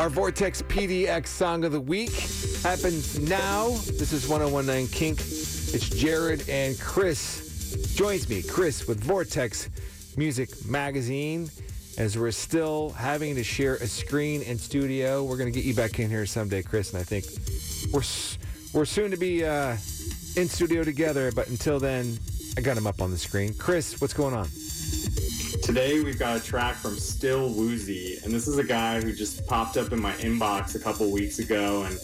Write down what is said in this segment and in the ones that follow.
Our Vortex PDX song of the week happens now. This is 1019 Kink. It's Jared and Chris joins me. Chris with Vortex Music Magazine. As we're still having to share a screen and studio, we're going to get you back in here someday, Chris. And I think we're we're soon to be uh, in studio together. But until then, I got him up on the screen. Chris, what's going on? Today we've got a track from Still Woozy, and this is a guy who just popped up in my inbox a couple weeks ago, and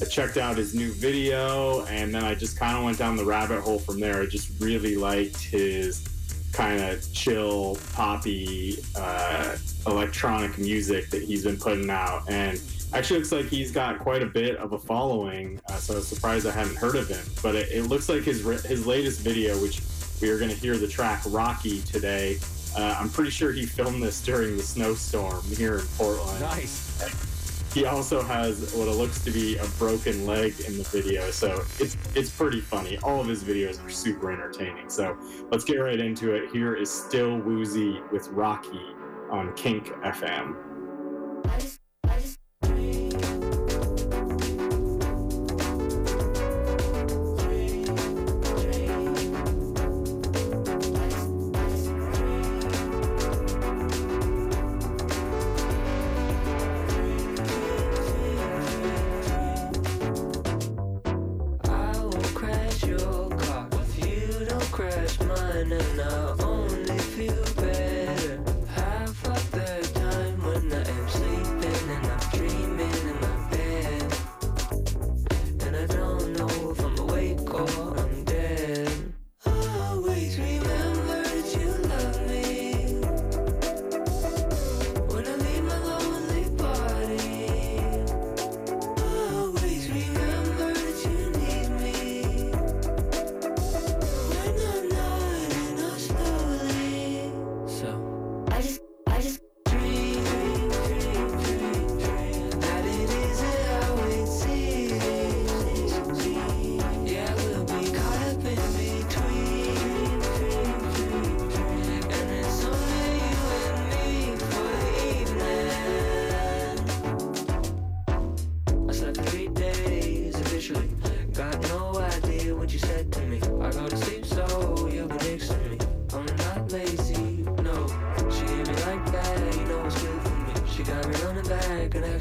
I checked out his new video, and then I just kind of went down the rabbit hole from there. I just really liked his kind of chill, poppy, uh, electronic music that he's been putting out, and actually looks like he's got quite a bit of a following. Uh, so I was surprised I hadn't heard of him, but it, it looks like his his latest video, which we are going to hear the track Rocky today. Uh, I'm pretty sure he filmed this during the snowstorm here in Portland. Nice. He also has what it looks to be a broken leg in the video, so it's it's pretty funny. All of his videos are super entertaining. So let's get right into it. Here is Still Woozy with Rocky on Kink FM.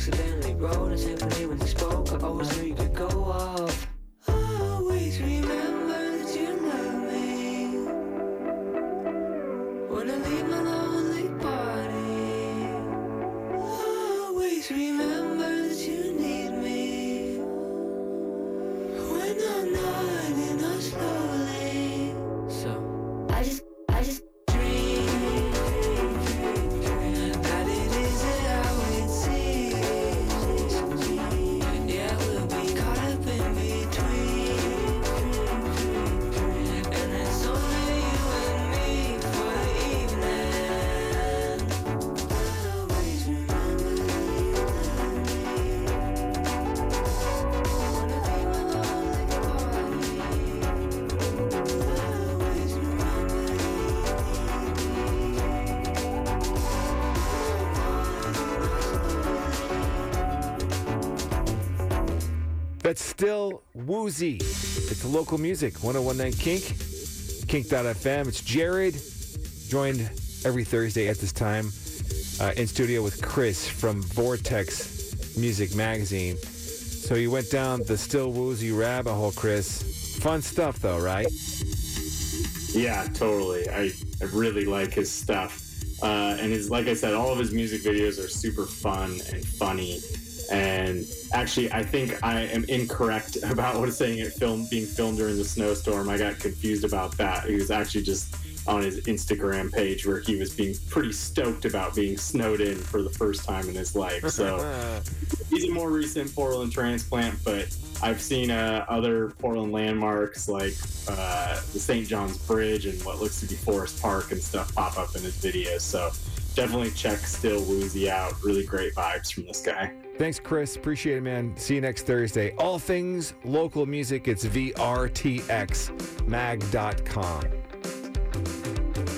accidentally wrote a symphony when you spoke. I always knew you could go off. Always remember that you love me. Wanna leave my life. That's still woozy. It's local music, 1019 Kink, kink.fm. It's Jared, joined every Thursday at this time uh, in studio with Chris from Vortex Music Magazine. So you went down the still woozy rabbit hole, Chris. Fun stuff, though, right? Yeah, totally. I, I really like his stuff. Uh, and his, like I said, all of his music videos are super fun and funny. And actually, I think I am incorrect about what saying it film being filmed during the snowstorm. I got confused about that. He was actually just on his Instagram page where he was being pretty stoked about being snowed in for the first time in his life. So he's a more recent Portland transplant, but I've seen uh, other Portland landmarks like uh, the St. John's Bridge and what looks to be Forest Park and stuff pop up in his videos. So definitely check Still Woozy out. Really great vibes from this guy. Thanks, Chris. Appreciate it, man. See you next Thursday. All things local music, it's VRTXmag.com.